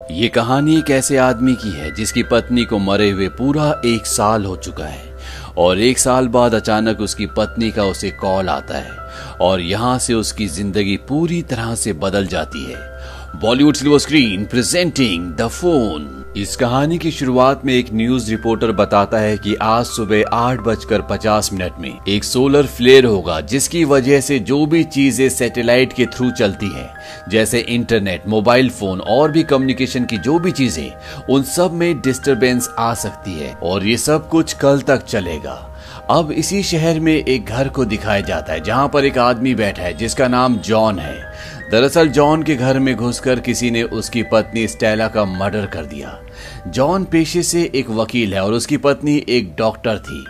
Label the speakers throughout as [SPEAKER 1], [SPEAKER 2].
[SPEAKER 1] ये कहानी एक ऐसे आदमी की है जिसकी पत्नी को मरे हुए पूरा एक साल हो चुका है और एक साल बाद अचानक उसकी पत्नी का उसे कॉल आता है और यहाँ से उसकी ज़िंदगी पूरी तरह से बदल जाती है। Bollywood silver screen presenting the phone. इस कहानी की शुरुआत में एक न्यूज़ रिपोर्टर बताता है कि आज सुबह आठ बजकर पचास मिनट में एक सोलर फ्लेयर होगा, जिसकी वजह से जो भी चीज़ें सैटेलाइट के थ्रू चलती हैं, जैसे इंटरनेट, मोबाइल फ़ोन और भी कम्युनिकेशन की जो भी चीज़ें, उन सब में डिस्टरबेंस आ सकती है और ये सब कुछ कल तक चलेगा। अब इसी शहर में एक घर को दिखाया जाता है, जहाँ पर एक आदमी बैठा है, जिसका नाम जॉन है। दरअसल जॉन के घर में घुसकर किसी ने उसकी पत्नी स्टेला का मर्डर कर दिया। जॉन पेशे से एक वकील है और उसकी पत्नी एक डॉक्टर थी।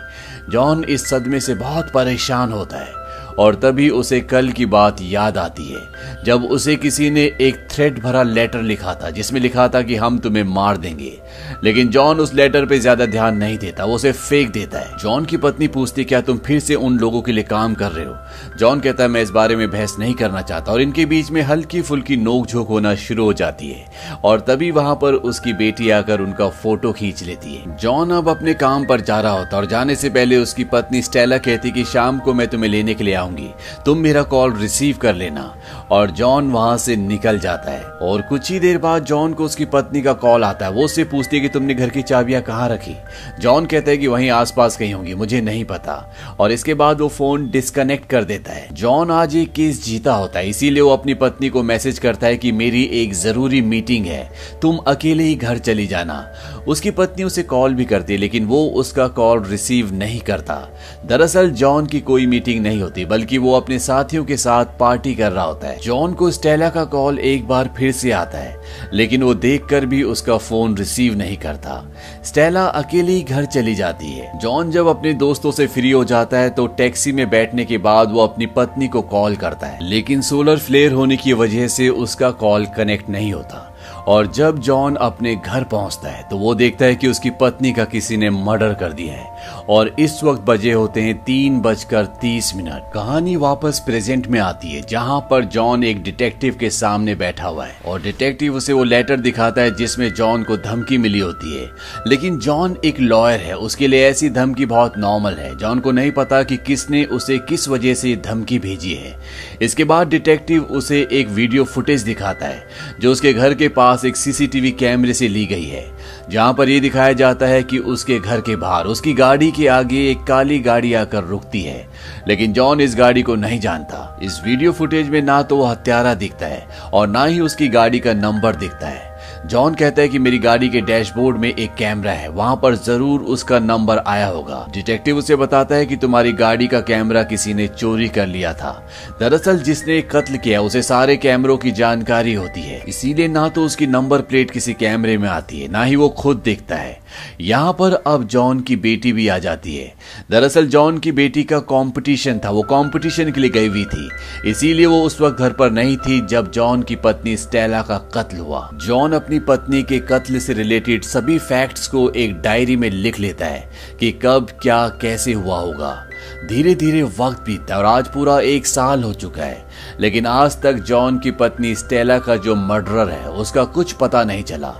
[SPEAKER 1] जॉन इस सदमे से बहुत परेशान होता है और तभी उसे कल की बात याद आती है, जब उसे किसी ने एक थ्रेट भरा लेटर लिखा था, जिसमें लिखा था कि हम तुम्हें मार देंगे। लेकिन जॉन उस लेटर पे ज़्यादा ध्यान नहीं देता, वो उसे फेंक देता है। जॉन की पत्नी पूछती, क्या तुम फिर से उन लोगों के लिए काम कर रहे हो? जॉन कहता है मैं इस बारे में बहस नहीं करना चाहता और इनके बीच में हल्की फुल्की नोक झोंक होना शुरू हो जाती है और तभी वहाँ पर उसकी बेटी आकर उनका फ़ोटो खींच लेती है। जॉन अब अपने काम पर जा रहा होता और जाने से पहले उसकी पत्नी स्टेला कहती कि, शाम को मैं तुम्हें लेने के लिए आऊँगी। तुम मेरा कॉल रिसीव कर लेना। और जॉन वहाँ से निकल जाता है और कुछ ही देर बाद जॉन को उसकी पत्नी का कॉल आता है। वो उससे पूछती है कि तुमने घर की चाबियाँ कहाँ रखी? जॉन कहता है कि वहीं आसपास कहीं होंगी, मुझे नहीं पता। और इसके बाद वो फ़ोन डिस्कनेक्ट कर देता है। जॉन आज एक केस जीता होता है, इसीलिए वो अपनी पत्नी को मैसेज करता है कि मेरी एक ज़रूरी मीटिंग है, तुम अकेले ही घर चली जाना। उसकी पत्नी उसे कॉल भी करती है, लेकिन वो उसका कॉल रिसीव नहीं करता। दरअसल जॉन की कोई मीटिंग नहीं होती, बल्कि वो अपने साथियों के साथ पार्टी कर रहा होता है। जॉन को स्टेला का कॉल एक बार फिर से आता है, लेकिन वो देखकर भी उसका फ़ोन रिसीव नहीं करता। स्टेला अकेली घर चली जाती है। जॉन जब अपने दोस्तों से फ्री हो जाता है तो टैक्सी में बैठने के बाद वो अपनी पत्नी को कॉल करता है। लेकिन सोलर फ्लेयर होने की वजह से उसका कॉल कनेक्ट नहीं होता। और जब जॉन अपने घर पहुँचता है तो वो देखता है कि उसकी पत्नी का किसी ने मर्डर कर दिया है। और इस वक्त बजे होते हैं तीन बजकर तीस मिनट। कहानी वापस प्रेजेंट में आती है, जहाँ पर जॉन एक डिटेक्टिव के सामने बैठा हुआ है। और डिटेक्टिव उसे वो लेटर दिखाता है जिसमें जॉन को धमकी मिली होती है। लेकिन जॉन एक लॉयर है, उसके लिए ऐसी धमकी बहुत नॉर्मल है। जॉन को नहीं पता कि किसने उसे किस वजह से धमकी भेजी है। इसके बाद डिटेक्टिव उसे एक वीडियो फुटेज दिखाता है, जो उसके घर के पास एक सीसीटीवी कैमरे से ली गई है। जहाँ पर यह दिखाया जाता है कि उसके घर के बाहर उसकी गाड़ी के आगे एक काली गाड़ी आकर रुकती है। लेकिन जॉन इस गाड़ी को नहीं जानता। इस वीडियो फुटेज में ना तो वो हत्यारा दिखता है और ना ही उसकी गाड़ी का नंबर दिखता है। जॉन कहता है कि मेरी गाड़ी के डैशबोर्ड में एक कैमरा है। वहाँ पर ज़रूर उसका नंबर आया होगा। डिटेक्टिव उसे बताता है कि तुम्हारी गाड़ी का कैमरा किसी ने चोरी कर लिया था। दरअसल जिसने कत्ल किया, उसे सारे कैमरों की जानकारी होती है। इसीलिए ना तो उसकी नंबर प्लेट किसी कैमरे में आती है, ना ही वो खुद देखता है। यहाँ पर अब जॉन की बेटी भी आ जाती है। दरअसल जॉन की बेटी का कंपटीशन था। वो कंपटीशन के लिए गई हुई थी। इसीलिए वो उस वक्त घर पर नहीं थी जब जॉन की पत्नी स्टेला का कत्ल हुआ। जॉन पत्नी के कत्ल से रिलेटेड सभी फैक्ट्स को एक डायरी में लिख लेता है कि कब, क्या, कैसे हुआ होगा। धीरे धीरे वक्त बीतता और आज पूरा एक साल हो चुका है। लेकिन आज तक जॉन की पत्नी स्टेला का जो मर्डरर है, उसका कुछ पता नहीं चला।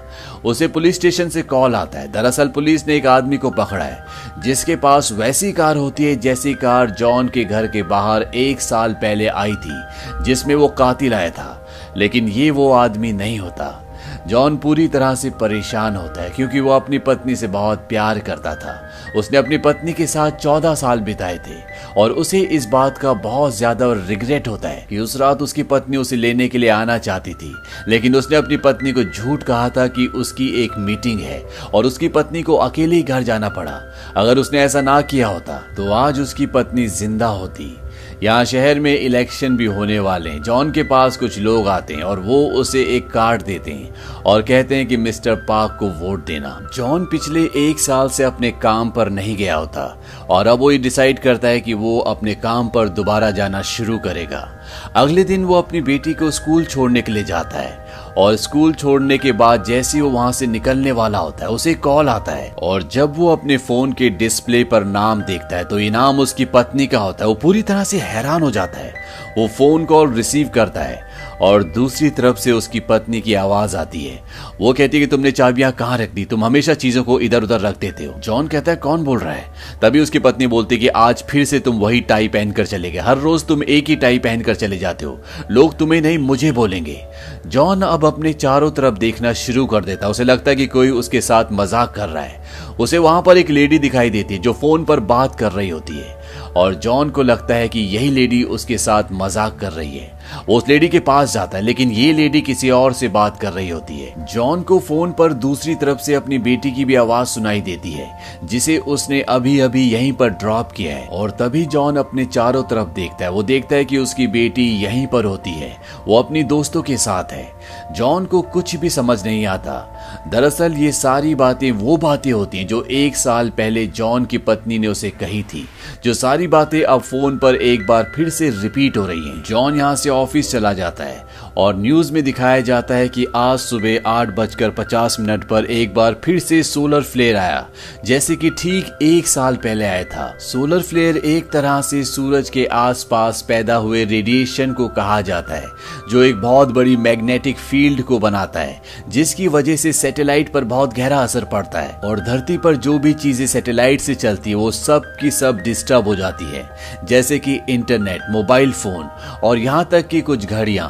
[SPEAKER 1] उसे पुलिस स्टेशन से कॉल आता है। दरअसल पुलिस ने एक आदमी को पकड़ा है, जिसके पास वैसी कार होती है जैसी कार जॉन के घर के बाहर एक साल पहले आई थी, जिसमें वो कातिल आया था। लेकिन ये वो आदमी नहीं होता। जॉन पूरी तरह से परेशान होता है क्योंकि वो अपनी पत्नी से बहुत प्यार करता था। उसने अपनी पत्नी के साथ चौदह साल बिताए थे और उसे इस बात का बहुत ज़्यादा रिग्रेट होता है कि उस रात उसकी पत्नी उसे लेने के लिए आना चाहती थी। लेकिन उसने अपनी पत्नी को झूठ कहा था कि उसकी एक मीटिंग है और उसकी पत्नी को अकेले ही घर जाना पड़ा। अगर उसने ऐसा ना किया होता तो आज उसकी पत्नी ज़िंदा होती। यहाँ शहर में इलेक्शन भी होने वाले हैं। जॉन के पास कुछ लोग आते हैं और वो उसे एक कार्ड देते हैं और कहते हैं कि मिस्टर पार्क को वोट देना। जॉन पिछले एक साल से अपने काम पर नहीं गया होता और अब वो ये डिसाइड करता है कि वो अपने काम पर दोबारा जाना शुरू करेगा। अगले दिन वो अपनी बेटी को स्कूल छोड़ने के लिए जाता है। और स्कूल छोड़ने के बाद जैसे वो वहाँ से निकलने वाला होता है, उसे कॉल आता है। और जब वो अपने फ़ोन के डिस्प्ले पर नाम देखता है तो इनाम उसकी पत्नी का होता है। वो पूरी तरह से हैरान हो जाता है। वो फ़ोन कॉल रिसीव करता है और दूसरी तरफ़ से उसकी पत्नी की आवाज़ आती है। वो कहती है कि, तुमने चाबियाँ कहाँ रख दी? तुम हमेशा चीज़ों को इधर उधर रख देते हो। जॉन कहता है, कौन बोल रहा है? तभी उसकी पत्नी बोलती है कि, आज फिर से तुम वही टाई पहनकर चले गए। हर रोज तुम एक ही टाई पहनकर चले जाते हो। लोग तुम्हें नहीं, मुझे बोलेंगे। जॉन अब अपने चारों तरफ़ देखना शुरू कर देता। उसे लगता है कि कोई उसके साथ मज़ाक कर रहा है। उसे वहाँ पर एक लेडी दिखाई देती है, जो फ़ोन पर बात कर रही होती है। और जॉन को लगता है कि यही लेडी उसके साथ मज़ाक कर रही है। वो उस लेडी के पास जाता है, लेकिन ये लेडी किसी और से बात कर रही होती है। जॉन को फ़ोन पर दूसरी तरफ़ से अपनी बेटी की भी आवाज़ सुनाई देती है, जिसे उसने अभी अभी यहीं पर ड्रॉप किया है। और तभी जॉन अपने चारों तरफ़ देखता है। वो देखता है कि उसकी बेटी यहीं पर होती है। वो अपनी दोस्तों के साथ है। जॉन को कुछ भी समझ नहीं आता। दरअसल ये सारी बातें वो बातें होती हैं जो एक साल पहले जॉन की पत्नी ने उसे कही थी, जो सारी बातें अब फ़ोन पर एक बार फिर से रिपीट हो रही हैं। जॉन यहाँ से ऑफ़िस चला जाता है। और न्यूज़ में दिखाया जाता है कि आज सुबह आठ बजकर पचास मिनट पर एक बार फिर से सोलर फ्लेयर आया, जैसे कि ठीक एक साल पहले आया था। सोलर फ्लेयर एक तरह से सूरज के आसपास पैदा हुए रेडिएशन को कहा जाता है, जो एक बहुत बड़ी मैग्नेटिक फ़ील्ड को बनाता है, जिसकी वजह से सैटेलाइट पर बहुत गहरा असर पड़ता है और धरती पर जो भी चीज़ें सैटेलाइट से चलती है, वो सब की सब डिस्टर्ब हो जाती है, जैसे कि इंटरनेट, मोबाइल फ़ोन और यहाँ तक कि कुछ घड़ियाँ।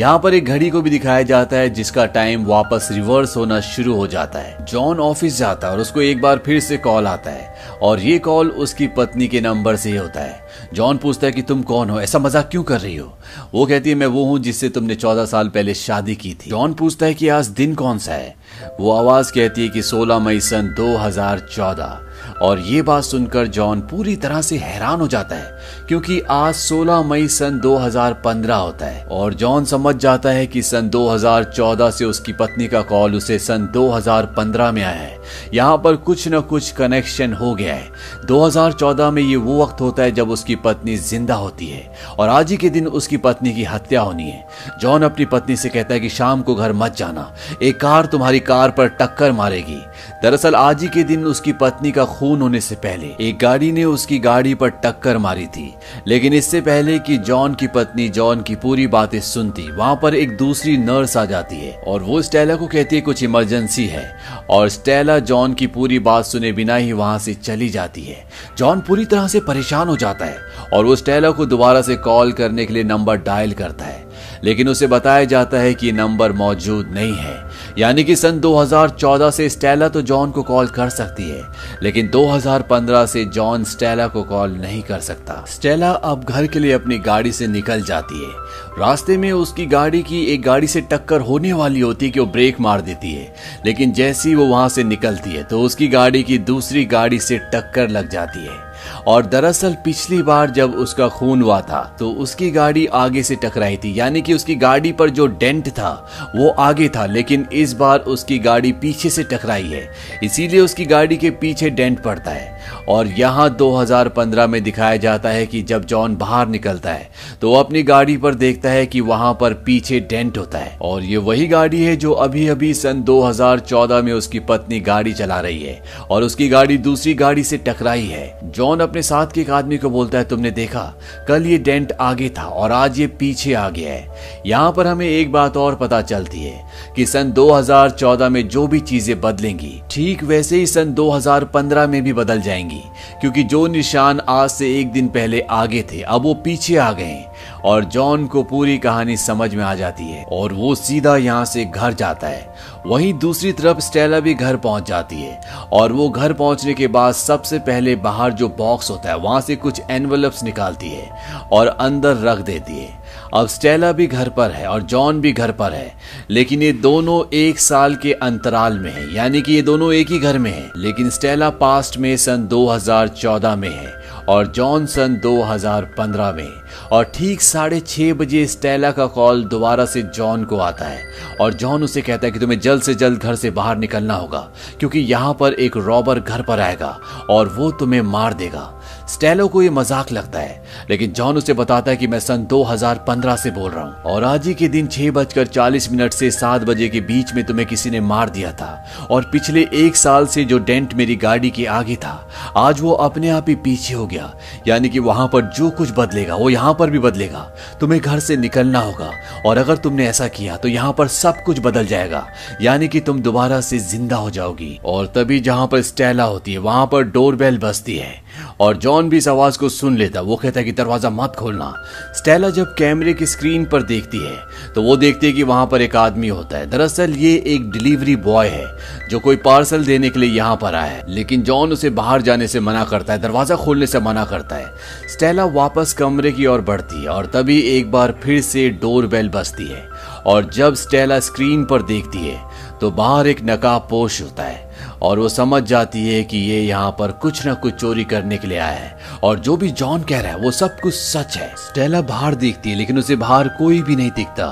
[SPEAKER 1] यहाँ पर एक घड़ी को भी दिखाया जाता है, जिसका टाइम वापस रिवर्स होना शुरू हो जाता है। जॉन ऑफ़िस जाता है और उसको एक बार फिर से कॉल आता है। और ये कॉल उसकी पत्नी के नंबर से ही होता है। जॉन पूछता है कि तुम कौन हो? ऐसा मज़ाक क्यों कर रही हो? वो कहती है, मैं वो हूँ जिससे तुमने चौदह साल पहले शादी की थी। जॉन पूछता है कि आज दिन कौन सा है? वो आवाज़ कहती है कि 16 मई सन 2014 और ये बात सुनकर जॉन पूरी तरह से हैरान हो जाता है, क्योंकि आज 16 मई सन 2015 होता है और जॉन समझ जाता है कि सन 2014 से उसकी पत्नी का कॉल उसे सन 2015 में आया है। यहाँ पर कुछ न कुछ कनेक्शन हो गया है। 2014 में ये वो वक्त होता है जब उसकी पत्नी ज़िंदा होती है और आज ही के दिन उसकी पत्नी की हत्या होनी है। जॉन अपनी पत्नी से कहता है कि शाम को घर मत जाना, एक कार तुम्हारी कार पर टक्कर मारेगी। दरअसल आज ही के दिन उसकी पत्नी का खून होने से पहले, एक गाड़ी ने उसकी गाड़ी पर टक्कर मारी थी। लेकिन इससे पहले कि जॉन की पत्नी जॉन की पूरी बातें सुनती, वहाँ पर एक दूसरी नर्स आ जाती है, और वो स्टेला को कहती है कुछ इमरजेंसी है, और स्टेला जॉन की पूरी बात सुने बिना ही वहाँ से चली जाती है। जॉन पूरी तरह से परेशान हो जाता है, और वो स्टेला को दोबारा से कॉल करने के लिए नंबर डायल करता है। लेकिन उसे बताया जाता है कि नंबर मौजूद नहीं है। यानी कि सन 2014 से स्टेला तो जॉन को कॉल कर सकती है, लेकिन 2015 से जॉन स्टेला को कॉल नहीं कर सकता। स्टेला अब घर के लिए अपनी गाड़ी से निकल जाती है। रास्ते में उसकी गाड़ी की एक गाड़ी से टक्कर होने वाली होती है कि वो ब्रेक मार देती है, लेकिन जैसी वो वहाँ से निकलती है तो उसकी गाड़ी की दूसरी गाड़ी से टक्कर लग जाती है। और दरअसल पिछली बार जब उसका खून हुआ था तो उसकी गाड़ी आगे से टकराई थी। यानी कि उसकी गाड़ी पर जो डेंट था, वो आगे था, लेकिन इस बार उसकी गाड़ी पीछे से टकराई है। इसीलिए उसकी गाड़ी के पीछे डेंट पड़ता है। और यहाँ 2015 में दिखाया जाता है कि जब जॉन बाहर निकलता है तो अपनी गाड़ी पर देखता है कि वहाँ पर पीछे डेंट होता है। और ये वही गाड़ी है जो अभी अभी सन 2014 में उसकी पत्नी गाड़ी चला रही है और उसकी गाड़ी दूसरी गाड़ी से टकराई है। जॉन अपने साथ के एक आदमी को बोलता है, तुमने देखा, कल ये डेंट आगे था और आज ये पीछे आ गया है। यहाँ पर हमें एक बात और पता चलती है कि सन 2014 में जो भी चीज़ें बदलेंगी, ठीक वैसे ही सन 2015 में भी बदल जाएँगी, क्योंकि जो निशान आज से एक दिन पहले आगे थे, अब वो पीछे आ गए और जॉन को पूरी कहानी समझ में आ जाती है, और वो सीधा यहाँ से घर जाता है। वहीं दूसरी तरफ़ स्टेला भी घर पहुँच जाती है, और वो घर पहुँचने के बाद सबसे पहले बाहर जो बॉक्स होता है, वहाँ से कुछ एनवलप्स निकालती है, और अंदर रख देती है। अब स्टेला भी घर पर है और जॉन भी घर पर है। लेकिन ये दोनों एक साल के अंतराल में है, यानी कि ये दोनों एक ही घर में है। लेकिन स्टेला पास्ट में सन 2014 में है और जॉन सन 2015 में और ठीक साढ़े छह बजे स्टेला का कॉल दोबारा से जॉन को आता है और जॉन उसे कहता है कि तुम्हें जल्द से जल्द घर से बाहर निकलना होगा, क्योंकि यहाँ पर एक रॉबर घर पर आएगा और वो तुम्हें मार देगा। स्टेलो को ये मज़ाक लगता है, लेकिन जॉन उसे बताता है कि मैं सन 2015 से बोल रहा हूँ। और आज ही के दिन छह बजकर चालीस मिनट से सात बजे के बीच में तुम्हें किसी ने मार दिया था। और पिछले एक साल से जो डेंट मेरी गाड़ी के आगे था, आज वो अपने आप ही पीछे हो गया। यानी कि वहाँ पर जो कुछ बदलेगा, वो यहाँ पर भी बदलेगा। तुम्हें घर से निकलना होगा, और अगर तुमने ऐसा किया तो यहाँ पर सब कुछ बदल जाएगा। यानी कि तुम दोबारा से ज़िंदा हो जाओगी। और तभी जहाँ पर स्टेला होती है, वहाँ पर डोरबेल बजती है। और जॉन भी इस आवाज़ को सुन लेता। वो कहता है कि दरवाज़ा मत खोलना। स्टेला जब कैमरे की स्क्रीन पर देखती है तो वो देखती है कि वहाँ पर एक आदमी होता है। दरअसल ये एक डिलीवरी बॉय है, जो कोई पार्सल देने के लिए यहाँ पर आया है। लेकिन जॉन उसे बाहर जाने से मना करता है, दरवाज़ा खोलने से मना करता है। स्टेला वापस कमरे की ओर बढ़ती है और तभी एक बार फिर से डोर बेल बजती है। और जब स्टेला स्क्रीन पर देखती है तो बाहर एक नकाब पोश होता है। और वो समझ जाती है कि ये यहाँ पर कुछ ना कुछ चोरी करने के लिए आया है। और जो भी जॉन कह रहा है, वो सब कुछ सच है। स्टेला बाहर देखती है, लेकिन उसे बाहर कोई भी नहीं दिखता।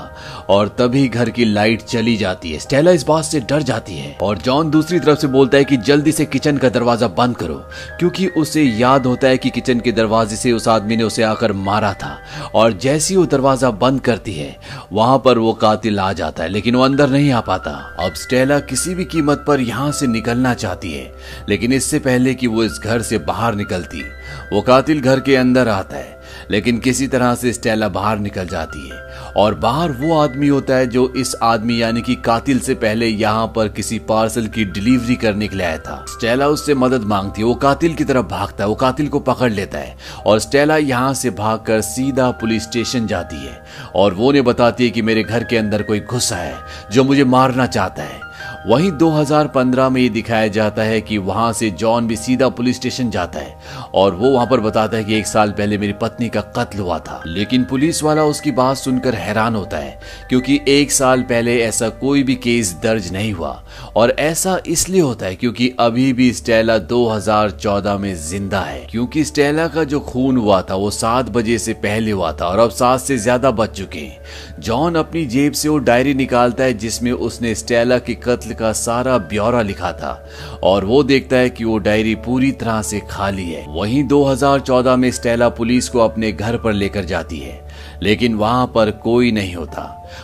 [SPEAKER 1] और तभी घर की लाइट चली जाती है। स्टेला इस बात से डर जाती है। और जॉन दूसरी तरफ़ से बोलता है कि जल्दी से किचन का दरवाज़ा बंद करो, क्योंकि उसे याद होता है कि किचन के दरवाजे से उस आदमी ने उसे आकर मारा था। और जैसी वो दरवाज़ा बंद करती है, वहाँ पर वो कातिल आ जाता है, लेकिन वो अंदर नहीं आ पाता। अब स्टेला किसी भी कीमत पर यहाँ से निकलना चाहती है, लेकिन इससे पहले कि वो इस घर से बाहर निकलती, वो कातिल घर के अंदर आता है, लेकिन किसी तरह से स्टेला बाहर निकल जाती है। और बाहर वो आदमी होता है जो इस आदमी यानी कि कातिल से पहले यहाँ पर किसी पार्सल की डिलीवरी करने के लिए आया था। स्टेला उससे मदद मांगती है, वो कातिल की तरफ़ भागता है, वो कातिल को पकड़ लेता है, और स्टेला यहाँ से भागकर सीधा पुलिस स्टेशन जाती है। और वो ने बताती है कि मेरे घर के अंदर कोई घुसा है, जो मुझे मारना चाहता है। वहीं 2015 में ये दिखाया जाता है कि वहाँ से जॉन भी सीधा पुलिस स्टेशन जाता है और वो वहाँ पर बताता है कि एक साल पहले मेरी पत्नी का कत्ल हुआ था। लेकिन पुलिस वाला उसकी बात सुनकर हैरान होता है, क्योंकि एक साल पहले ऐसा कोई भी केस दर्ज नहीं हुआ। और ऐसा इसलिए होता है क्योंकि अभी भी स्टेला 2014 में ज़िंदा है। क्योंकि स्टेला का जो खून हुआ था, वो सात बजे से पहले हुआ था और अब सात से ज़्यादा बच चुके हैं। जॉन अपनी जेब से वो डायरी निकालता है, जिसमें उसने स्टेला के कत्ल का सारा ब्यौरा लिखा था और वो देखता है कि वो डायरी पूरी तरह से खाली है। वहीं 2014 में स्टेला पुलिस को अपने घर पर लेकर जाती है। लेकिन वहाँ पर कोई नहीं होता।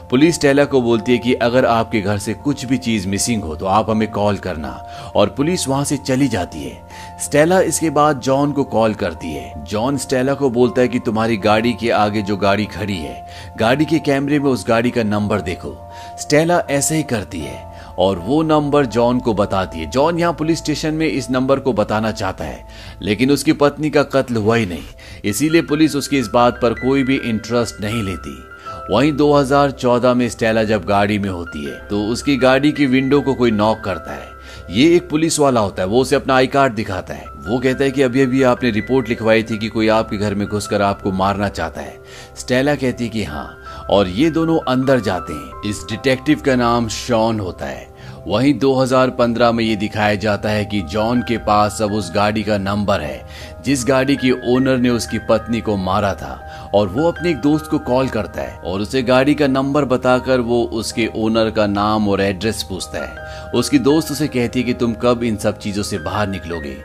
[SPEAKER 1] पुलिस स्टेला को बोलती है कि अगर आपके घर से कुछ भी चीज़ मिसिंग हो तो आप हमें कॉल करना। और पुलिस वहाँ से चली जाती है। स्टेला इसके बाद जॉन को कॉल करती है। जॉन स्टेला को बोलता है कि तुम्हारी गाड़ी के आगे जो गाड़ी खड़ी है, गाड़ी के कैमरे में उस गाड़ी का नंबर देखो। स्टेला ऐसे ही करती है। और वो नंबर जॉन को बताती है जॉन यहाँ पुलिस स्टेशन में इस नंबर को बताना चाहता है, लेकिन उसकी पत्नी का कत्ल हुआ ही नहीं। इसीलिए पुलिस उसकी इस बात पर कोई भी इंटरेस्ट नहीं लेती। वहीं 2014 में स्टेला जब गाड़ी में होती है तो उसकी गाड़ी की विंडो को कोई नॉक करता है। ये एक पुलिस वाला होता है, वो उसे अपना आई कार्ड दिखाता है। वो कहता है कि अभी अभी आपने रिपोर्ट लिखवाई थी कि कोई आपके घर में घुसकर आपको मारना चाहता है। स्टेला कहती है कि हाँ और ये दोनों अंदर जाते हैं। इस डिटेक्टिव का नाम शॉन होता है। वहीं 2015 में ये दिखाया जाता है कि जॉन के पास अब उस गाड़ी का नंबर है, जिस गाड़ी की ओनर ने उसकी पत्नी को मारा था और वो अपने एक दोस्त को कॉल करता है और उसे गाड़ी का नंबर बताकर वो उसके ओनर का नाम और एड्रेस पूछता है। उसकी दोस्त उसे कहती है कि तुम कब इन सब चीज़ों से बाहर निकलोगे?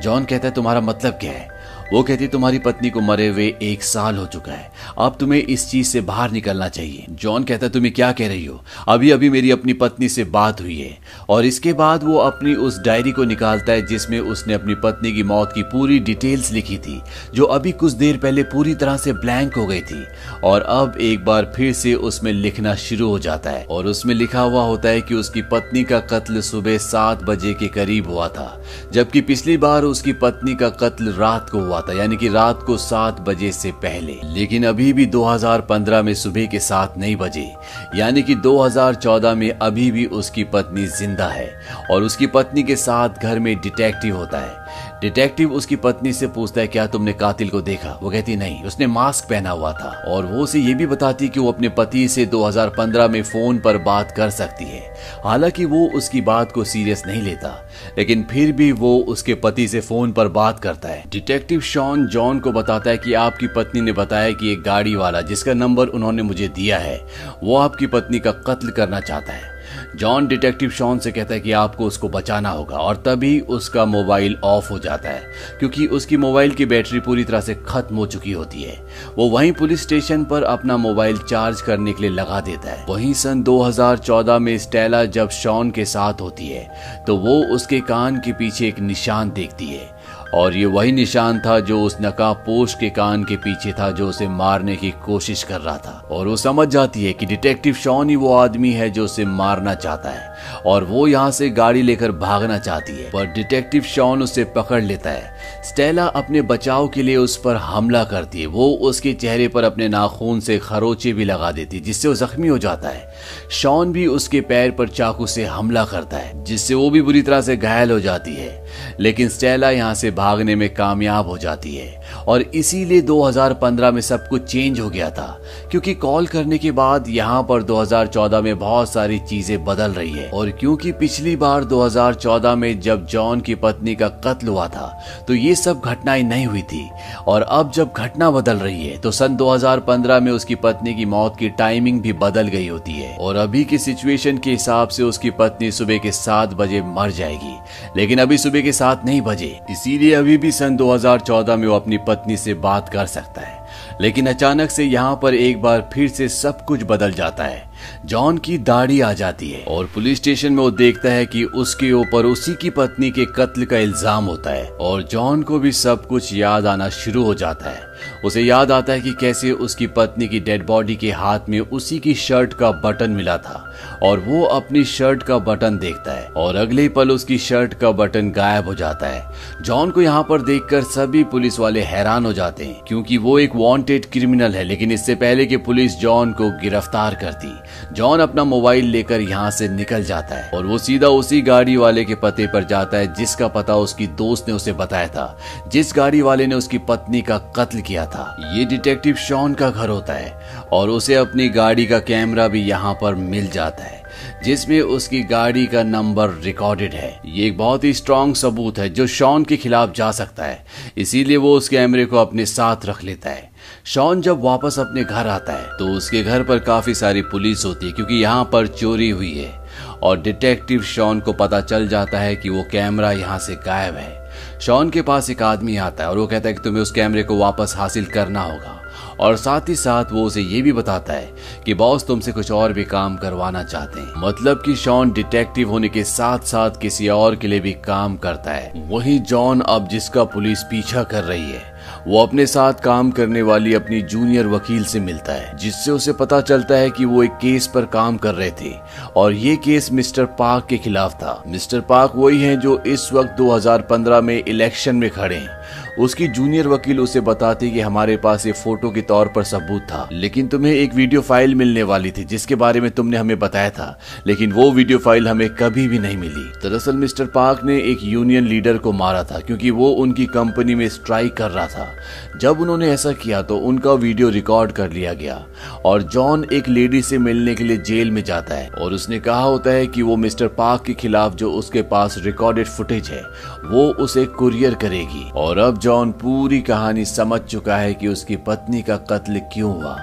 [SPEAKER 1] जॉन कहता है, तुम्हारा मतलब क्या है? वो कहती तुम्हारी पत्नी को मरे हुए एक साल हो चुका है। अब तुम्हें इस चीज़ से बाहर निकलना चाहिए। जॉन कहता तुम्हें क्या कह रही हो? अभी अभी मेरी अपनी पत्नी से बात हुई है। और इसके बाद वो अपनी उस डायरी को निकालता है, जिसमें उसने अपनी पत्नी की मौत की पूरी डिटेल्स लिखी थी, जो अभी कुछ देर पहले पूरी तरह से ब्लैंक हो गई थी। और अब एक बार फिर से उसमें लिखना शुरू हो जाता है। और उसमें लिखा हुआ होता है कि उसकी पत्नी का कत्ल सुबह सात बजे के करीब हुआ था, जबकि पिछली बार उसकी पत्नी का कत्ल रात को हुआ हुआ था, यानी कि रात को सात बजे से पहले। लेकिन अभी भी 2015 में सुबह के सात नहीं बजे, यानी कि 2014 में अभी भी उसकी पत्नी ज़िंदा है और उसकी पत्नी के साथ घर में डिटेक्टिव होता है। डिटेक्टिव उसकी पत्नी से पूछता है, क्या तुमने कातिल को देखा? वो कहती, नहीं, उसने मास्क पहना हुआ था। और वो उसे ये भी बताती कि वो अपने पति से 2015 में फ़ोन पर बात कर सकती है। हालाँकि वो उसकी बात को सीरियस नहीं लेता, लेकिन फिर भी वो उसके पति से फ़ोन पर बात करता है। डिटेक्टिव शॉन जॉन को बताता है कि आपकी पत्नी ने बताया कि एक गाड़ी वाला, जिसका नंबर उन्होंने मुझे दिया है, वो आपकी पत्नी का कत्ल करना चाहता है। जॉन डिटेक्टिव शॉन से कहता है कि आपको उसको बचाना होगा और तभी उसका मोबाइल ऑफ़ हो जाता है, क्योंकि उसकी मोबाइल की बैटरी पूरी तरह से खत्म हो चुकी होती है। वो वहीं पुलिस स्टेशन पर अपना मोबाइल चार्ज करने के लिए लगा देता है। वहीं सन 2014 में स्टेला जब शॉन के साथ होती है तो वो उसके कान के पीछे एक निशान देखती है। और ये वही निशान था जो उस नकाबपोश के कान के पीछे था जो उसे मारने की कोशिश कर रहा था। और वो समझ जाती है कि डिटेक्टिव शॉन ही वो आदमी है जो उसे मारना चाहता है। और वो यहाँ से गाड़ी लेकर भागना चाहती है। पर डिटेक्टिव शॉन उसे पकड़ लेता है। स्टेला अपने बचाव के लिए उस पर हमला करती है। वो उसके चेहरे पर अपने नाखून से खरोचे भी लगा देती है, जिससे वो जख्मी हो जाता है। शॉन भी उसके पैर पर चाकू से हमला करता है, जिससे वो भी बुरी तरह से घायल हो जाती है। लेकिन स्टेला यहाँ से भागने में कामयाब हो जाती है। और इसीलिए 2015 में सब कुछ चेंज हो गया था, क्योंकि कॉल करने के बाद यहाँ पर 2014 में बहुत सारी चीज़ें बदल रही है। और क्योंकि पिछली बार 2014 में जब जॉन की पत्नी का कत्ल हुआ था तो ये सब घटनाएँ नहीं हुई थी। और अब जब घटना बदल रही है तो सन 2015 में उसकी पत्नी की मौत की टाइमिंग भी बदल गई होती है। और अभी की सिचुएशन के हिसाब से उसकी पत्नी सुबह के सात बजे मर जाएगी। लेकिन अभी सुबह के सात नहीं बजे, इसीलिए अभी भी सन 2014 में वो अपनी पत्नी से बात कर सकता है। लेकिन अचानक से यहाँ पर एक बार फिर से सब कुछ बदल जाता है। जॉन की दाढ़ी आ जाती है और पुलिस स्टेशन में वो देखता है कि उसके ऊपर उसी की पत्नी के कत्ल का इल्ज़ाम होता है और जॉन को भी सब कुछ याद आना शुरू हो जाता है। उसे याद आता है कि कैसे उसकी पत्नी की डेड बॉडी के हाथ में उसी की शर्ट का बटन मिला था। और वो अपनी शर्ट का बटन देखता है और अगले पल उसकी शर्ट का बटन गायब हो जाता है। जॉन को यहाँ पर देखकर सभी पुलिस वाले हैरान हो जाते हैं, क्योंकि वो एक वांटेड क्रिमिनल है, लेकिन इससे पहले कि पुलिस जॉन को गिरफ़्तार करती। जॉन अपना मोबाइल लेकर यहाँ से निकल जाता है और वो सीधा उसी गाड़ी वाले के पते पर जाता है, जिसका पता उसकी दोस्त ने उसे बताया था, जिस गाड़ी वाले ने उसकी पत्नी का कत्ल किया था। ये डिटेक्टिव शॉन का घर होता है और उसे अपनी गाड़ी का कैमरा भी यहाँ पर मिल जाता है। जिसमें उसकी गाड़ी का नंबर रिकॉर्डेड है। ये एक बहुत ही स्ट्रांग सबूत है जो शॉन के खिलाफ जा सकता है। इसीलिए वो उस कैमरे को अपने साथ रख लेता है। शॉन जब वापस अपने घर आता है तो उसके घर पर काफ़ी सारी पुलिस होती है, क्योंकि यहाँ पर चोरी हुई है। और डिटेक्टिव शॉन को पता चल जाता है कि वो कैमरा यहाँ से गायब है। शॉन के पास एक आदमी आता है और वो कहता है कि तुम्हें उस कैमरे को वापस हासिल करना होगा। और साथ ही साथ वो उसे ये भी बताता है कि बॉस तुमसे कुछ और भी काम करवाना चाहते हैं। मतलब कि शॉन डिटेक्टिव होने के साथ साथ किसी और के लिए भी काम करता है। वही जॉन अब जिसका पुलिस पीछा कर रही है, वो अपने साथ काम करने वाली अपनी जूनियर वकील से मिलता है, जिससे उसे पता चलता है कि वो एक केस पर काम कर रहे थे। और ये केस मिस्टर पार्क के खिलाफ था। मिस्टर पार्क वही हैं जो इस वक्त 2015 में इलेक्शन में खड़े हैं। उसकी जूनियर वकील उसे बताती कि हमारे पास ये फ़ोटो के तौर पर सबूत था, लेकिन तुम्हें एक वीडियो फ़ाइल मिलने वाली थी, जिसके बारे में तुमने हमें बताया था, लेकिन वो वीडियो फ़ाइल हमें कभी भी नहीं मिली। दरअसल मिस्टर पार्क ने एक यूनियन लीडर को मारा था, क्योंकि वो उनकी कंपनी में स्ट्राइक कर रहा था। जब उन्होंने ऐसा किया तो उनका वीडियो रिकॉर्ड कर लिया गया और जॉन एक लेडी से मिलने के लिए जेल में जाता है और उसने कहा होता है कि वो मिस्टर पार्क के खिलाफ जो उसके पास रिकॉर्डेड फुटेज है, वो उसे कुरियर करेगी। और अब जॉन पूरी कहानी समझ चुका है कि उसकी पत्नी का कत्ल क्यों हुआ।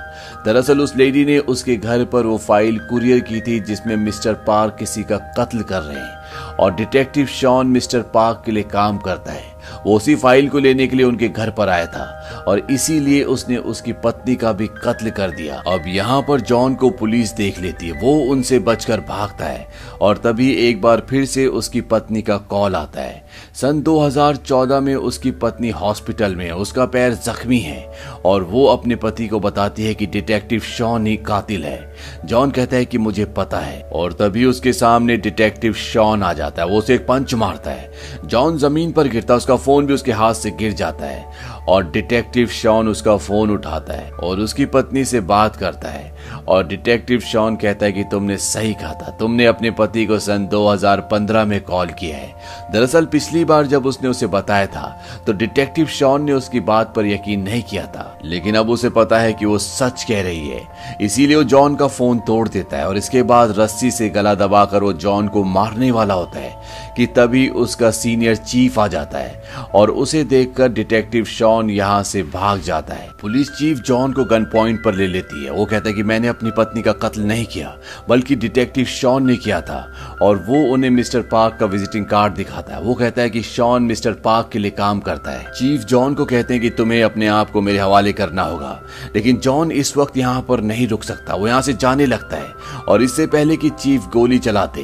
[SPEAKER 1] दरअसल उस लेडी ने उसके घर पर वो फ़ाइल कुरियर की थी जिसमें मिस्टर पार्क किसी का कत्ल कर रहे हैं और डिटेक्टिव शॉन मिस्टर पार्क के लिए काम करता है। वो उसी फ़ाइल को लेने के लिए उनके घर पर आया था और इसीलिए उसने उसकी पत्नी का भी कत्ल कर दिया। अब यहाँ पर जॉन को पुलिस देख लेती है। वो उनसे बचकर भागता है और तभी एक बार फिर से उसकी पत्नी का कॉल आता है। सन 2014 में उसकी पत्नी हॉस्पिटल में उसका पैर जख्मी है और वो अपने पति को बताती है कि डिटेक्टिव शॉन ही कातिल है। जॉन कहता है कि मुझे पता है और तभी उसके सामने डिटेक्टिव शॉन आ जाता है। वो उसे एक पंच मारता है। जॉन ज़मीन पर गिरता है। उसका फ़ोन भी उसके हाथ से गिर जाता है। और डिटेक्टिव शॉन उसका फ़ोन उठाता है और उसकी पत्नी से बात करता है। और डिटेक्टिव शॉन कहता है कि तुमने सही कहा था। तुमने अपने पति को सन 2015 में कॉल किया है। दरअसल पिछली बार जब उसने उसे बताया था तो डिटेक्टिव शॉन ने उसकी बात पर यकीन नहीं किया था। लेकिन अब उसे पता है कि वो सच कह रही है। इसीलिए वो जॉन का फ़ोन तोड़ देता है और इसके बाद रस्सी से गला दबाकर वो जॉन को मारने वाला होता है। कि तभी उसका सीनियर चीफ आ जाता है और उसे देखकर डिटेक्टिव शॉन यहाँ से भाग जाता है। पुलिस चीफ जॉन को गन पॉइंट पर ले लेती है। वो कहता है कि मैंने अपनी पत्नी का कत्ल नहीं किया, बल्कि डिटेक्टिव शॉन ने किया था और वो उन्हें मिस्टर पार्क का विजिटिंग कार्ड दिखाता है। वो कहता है कि शॉन मिस्टर पार्क के लिए काम करता है। चीफ जॉन को कहते हैं कि तुम्हें अपने आप को मेरे हवाले करना होगा, लेकिन जॉन इस वक्त यहाँ पर नहीं रुक सकता। वो यहाँ से जाने लगता है और इससे पहले कि चीफ गोली चलाते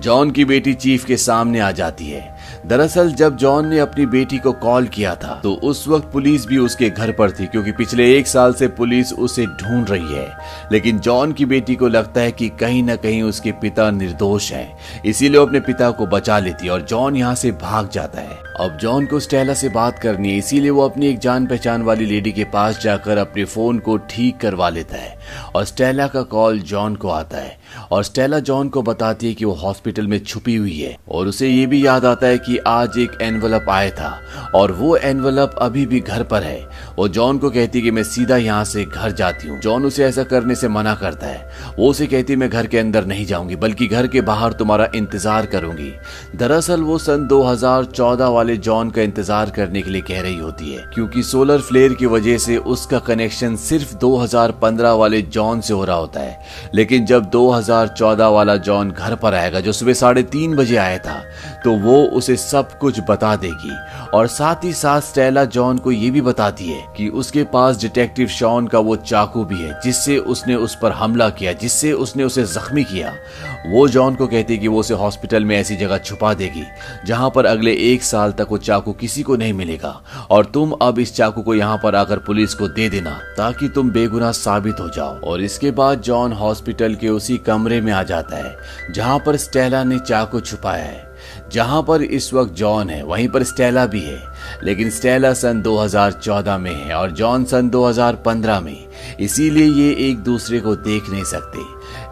[SPEAKER 1] जॉन की बेटी चीफ के सामने आ जाती है। दरअसल, जब जॉन ने अपनी बेटी को कॉल किया था तो उस वक्त पुलिस भी उसके घर पर थी, क्योंकि पिछले एक साल से पुलिस उसे ढूंढ रही है। लेकिन जॉन की बेटी को लगता है कि कहीं ना कहीं उसके पिता निर्दोष हैं। इसीलिए अपने पिता को बचा लेती है और जॉन यहाँ से भाग जाता है। अब जॉन को स्टेला से बात करनी है, इसीलिए वो अपनी एक जान पहचान वाली लेडी के पास जाकर अपने फ़ोन को ठीक करवा लेता है और स्टेला का कॉल जॉन को आता है। और स्टेला जॉन को बताती है कि वो हॉस्पिटल में छुपी हुई है। और उसे ये भी याद आता है कि आज एक एनवलप आया था, और वो एनवलप अभी भी घर पर है। वो जॉन को कहती है कि मैं सीधा यहाँ से घर जाती हूँ। जॉन उसे ऐसा करने से मना करता है। वो उसे कहती मैं घर के अंदर नहीं जाऊँगी, बल्कि घर के बाहर तुम्हारा इंतज़ार करूँगी। दरअसल वो सन 2014 वाले जॉन का इंतज़ार करने के लिए कह रही होती है, क्योंकि सोलर फ्लेयर की वजह से उसका कनेक्शन सिर्फ़ 2015 वाले जॉन से हो रहा होता है। लेकिन जब 2014 वाला जॉन घर पर आएगा जो सुबह साढ़े तीन बजे आया था। तो वो उसे सब कुछ बता देगी। और साथ ही साथ स्टेला जॉन को ये भी बताती है कि उसके पास डिटेक्टिव शॉन का वो चाकू भी है, जिससे उसने उस पर हमला किया, जिससे उसने उसे जख्मी किया। वो जॉन को कहती कि वो उसे हॉस्पिटल में ऐसी जगह छुपा देगी, जहाँ पर अगले एक साल तक वो चाकू किसी को नहीं मिलेगा। और तुम अब इस चाकू को यहाँ पर आकर पुलिस को दे देना, ताकि तुम बेगुनाह साबित हो जाओ। और इसके बाद जॉन हॉस्पिटल के उसी कमरे में आ जाता है, जहाँ पर स्टेला ने चाकू छुपाया है। जहाँ पर इस वक्त जॉन है वहीं पर स्टेला भी है। लेकिन स्टेला सन 2014 में है और जॉन सन 2015 में, इसीलिए ये एक दूसरे को देख नहीं सकते।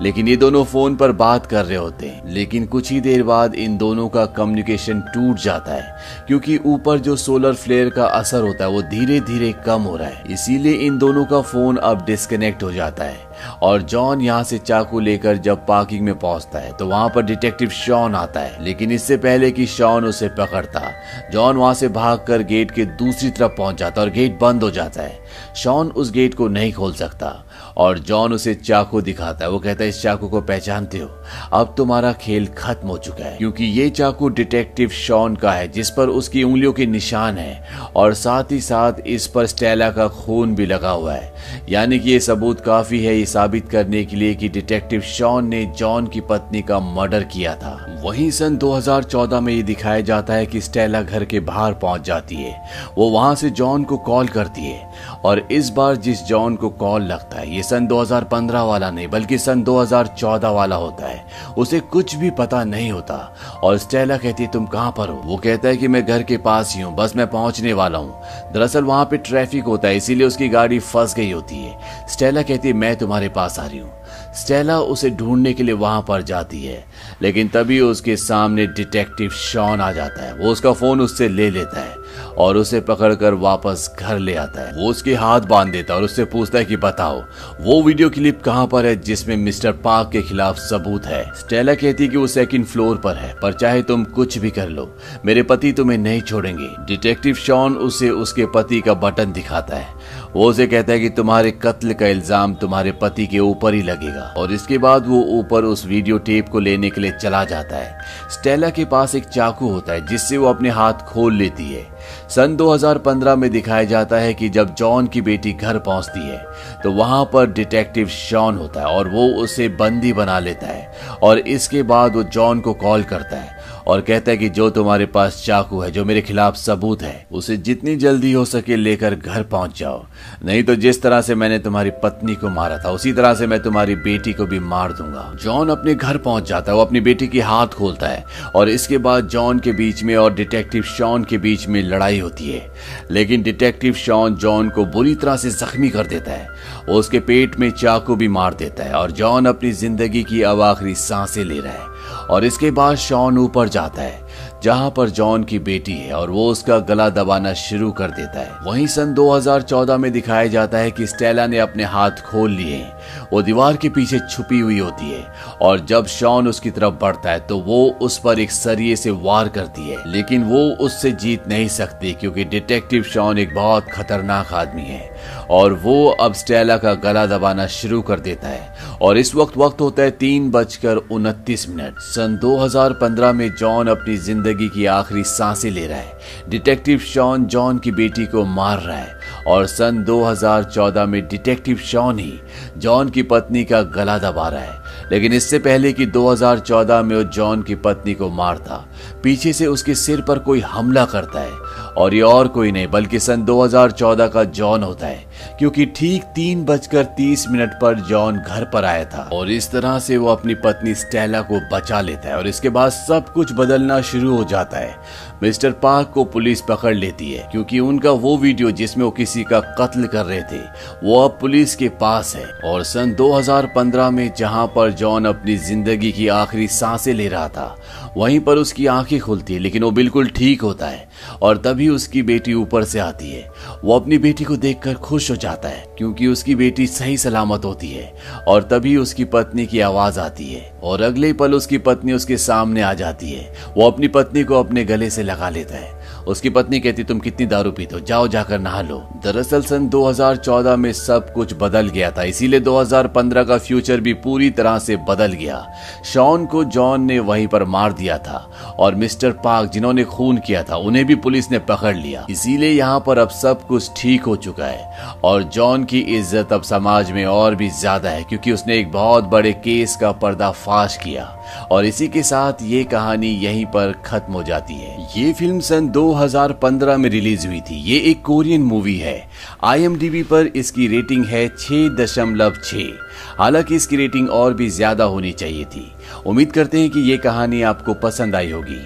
[SPEAKER 1] लेकिन ये दोनों फ़ोन पर बात कर रहे होते हैं। लेकिन कुछ ही देर बाद इन दोनों का कम्युनिकेशन टूट जाता है, क्योंकि ऊपर जो सोलर फ्लेयर का असर होता है, वो धीरे धीरे कम हो रहा है। इसीलिए इन दोनों का फ़ोन अब डिस्कनेक्ट हो जाता है। और जॉन यहाँ से चाकू लेकर जब पार्किंग में पहुँचता है तो वहाँ पर डिटेक्टिव शॉन आता है। लेकिन इससे पहले कि शॉन उसे पकड़ता, जॉन वहाँ से भागकर गेट के दूसरी तरफ़ पहुँच जाता है और गेट बंद हो जाता है। शॉन उस गेट को नहीं खोल सकता और जॉन उसे चाकू दिखाता है। वो कहता है, इस चाकू को पहचानते हो? अब तुम्हारा खेल खत्म हो चुका है। क्योंकि ये चाकू डिटेक्टिव शॉन का है, जिस पर उसकी उंगलियों के निशान है, और साथ ही साथ इस पर स्टेला का खून भी लगा हुआ है। यानी कि ये सबूत काफ़ी है, ये साबित करने के लिए कि डिटेक्टिव शॉन ने जॉन की पत्नी का मर्डर किया था। वहीं सन 2014 में ये दिखाया जाता है कि स्टेला घर के बाहर पहुँच जाती है। वो वहाँ से जॉन को कॉल करती है, और इस बार जिस जॉन को कॉल लगता है, ये सन 2015 वाला नहीं, बल्कि सन 2014 वाला होता है। उसे कुछ भी पता नहीं होता। और स्टेला कहती है तुम कहाँ पर हो? वो कहता है कि, मैं घर के पास ही हूँ, बस मैं पहुँचने वाला हूँ। दरअसल वहाँ पे ट्रैफ़िक होता है, इसीलिए उसकी गाड़ी फंस गई होती है। स्टेला कहती है मैं तुम्हारे पास आ रही हूँ। स्टेला उसे ढूँढने के लिए वहाँ पर जाती है, लेकिन तभी उसके सामने डिटेक्टिव शॉन आ जाता है। वो उसका फ़ोन उससे ले लेता है और उसे पकड़कर वापस घर ले आता है। वो उसके हाथ बाँध देता है और उससे पूछता है कि बताओ, वो वीडियो क्लिप कहाँ पर है जिसमें मिस्टर पार्क के खिलाफ सबूत है? स्टेला कहती है कि वो सेकंड फ्लोर पर है, पर चाहे तुम कुछ भी कर लो, मेरे पति तुम्हें नहीं छोड़ेंगे। डिटेक्टिव शॉन उसे उसके पति का बटन दिखाता है। वो उसे कहता है कि तुम्हारे कत्ल का इल्ज़ाम तुम्हारे पति के ऊपर ही लगेगा। और इसके बाद वो ऊपर उस वीडियो टेप को लेने के लिए चला जाता है। स्टेला के पास एक चाकू होता है, जिससे वो अपने हाथ खोल लेती है। सन 2015 में दिखाया जाता है कि जब जॉन की बेटी घर पहुँचती है तो वहाँ पर डिटेक्टिव शॉन होता है और वो उसे बंदी बना लेता है। और इसके बाद वो जॉन को कॉल करता है। और कहता है कि जो तुम्हारे पास चाकू है, जो मेरे खिलाफ सबूत है, उसे जितनी जल्दी हो सके लेकर घर पहुँच जाओ। नहीं तो जिस तरह से मैंने तुम्हारी पत्नी को मारा था, उसी तरह से मैं तुम्हारी बेटी को भी मार दूँगा। जॉन अपने घर पहुँच जाता है, वो अपनी बेटी की हाथ खोलता है। और इसके बाद जॉन के बीच में और डिटेक्टिव शॉन के बीच में लड़ाई होती है। लेकिन डिटेक्टिव शॉन जॉन को बुरी तरह से जख्मी कर देता है। उसके पेट में चाकू भी मार देता है और जॉन अपनी ज़िंदगी की अब आखिरी साँसें ले रहा है। और इसके बाद शॉन ऊपर जाता है, जहाँ पर जॉन की बेटी है और वो उसका गला दबाना शुरू कर देता है। वहीं सन 2014 में दिखाया जाता है कि स्टेला ने अपने हाथ खोल लिए। वो दीवार के पीछे छुपी हुई होती है और जब शॉन उसकी तरफ़ बढ़ता है तो वो उस पर एक सरिये से वार करती है। लेकिन वो उससे जीत नहीं सकती क्योंकि डिटेक्टिव शॉन एक बहुत खतरनाक आदमी है और वो अब स्टेला का गला दबाना शुरू कर देता है और इस वक्त वक्त होता है तीन बजकर उनतीस मिनट। सन 2015 में जॉन अपनी ज़िंदगी की आखिरी साँसें ले रहा है। डिटेक्टिव शॉन जॉन की बेटी को मार रहा है। और सन 2014 में डिटेक्टिव शॉन ही जॉन की पत्नी का गला दबा रहा है। लेकिन इससे पहले कि 2014 में वो जॉन की पत्नी को मारता, पीछे से उसके सिर पर कोई हमला करता है। और ये और कोई नहीं, बल्कि सन 2014 का जॉन होता है, क्योंकि ठीक तीन बजकर तीस मिनट पर जॉन घर पर आया था। और इस तरह से वो अपनी पत्नी स्टेला को बचा लेता है, और इसके बाद सब कुछ बदलना शुरू हो जाता है। मिस्टर पार्क को पुलिस पकड़ लेती है, क्योंकि उनका वो वीडियो जिसमें वो किसी का कत्ल कर रहे थे, वो अब पुलिस के पास है। और सन 2015 में जहाँ पर जॉन अपनी ज़िंदगी की आखिरी साँसें ले रहा था वहीं पर उसकी आँखें खुलती है, लेकिन वो बिल्कुल ठीक होता है और तभी उसकी बेटी ऊपर से आती है। वो अपनी बेटी को देखकर खुश हो जाता है, क्योंकि उसकी बेटी सही सलामत होती है और तभी उसकी पत्नी की आवाज़ आती है और अगले पल उसकी पत्नी उसके सामने आ जाती है। वो अपनी पत्नी को अपने गले से लगा लेता है। उसकी पत्नी कहती, तुम कितनी दारू पीते हो? जाओ, जाकर नहा लो। दरअसल सन 2014 में सब कुछ बदल गया था। इसीलिए 2015 का फ्यूचर भी पूरी तरह से बदल गया। शॉन को जॉन ने वहीं पर मार दिया था और मिस्टर पार्क, जिन्होंने खून किया था, उन्हें भी पुलिस ने पकड़ लिया। इसीलिए यहाँ पर अब सब कुछ ठीक हो चुका है और जॉन की इज़्ज़त अब समाज में और भी ज़्यादा है, क्योंकि उसने एक बहुत बड़े केस का पर्दाफाश किया। और इसी के साथ ये कहानी यहीं पर खत्म हो जाती है। ये फ़िल्म सन 2015 में रिलीज़ हुई थी। ये एक कोरियन मूवी है। आई पर इसकी रेटिंग है छह दशमलव छ हालाँकि इसकी रेटिंग और भी ज़्यादा होनी चाहिए थी। उम्मीद करते हैं कि ये कहानी आपको पसंद आई होगी।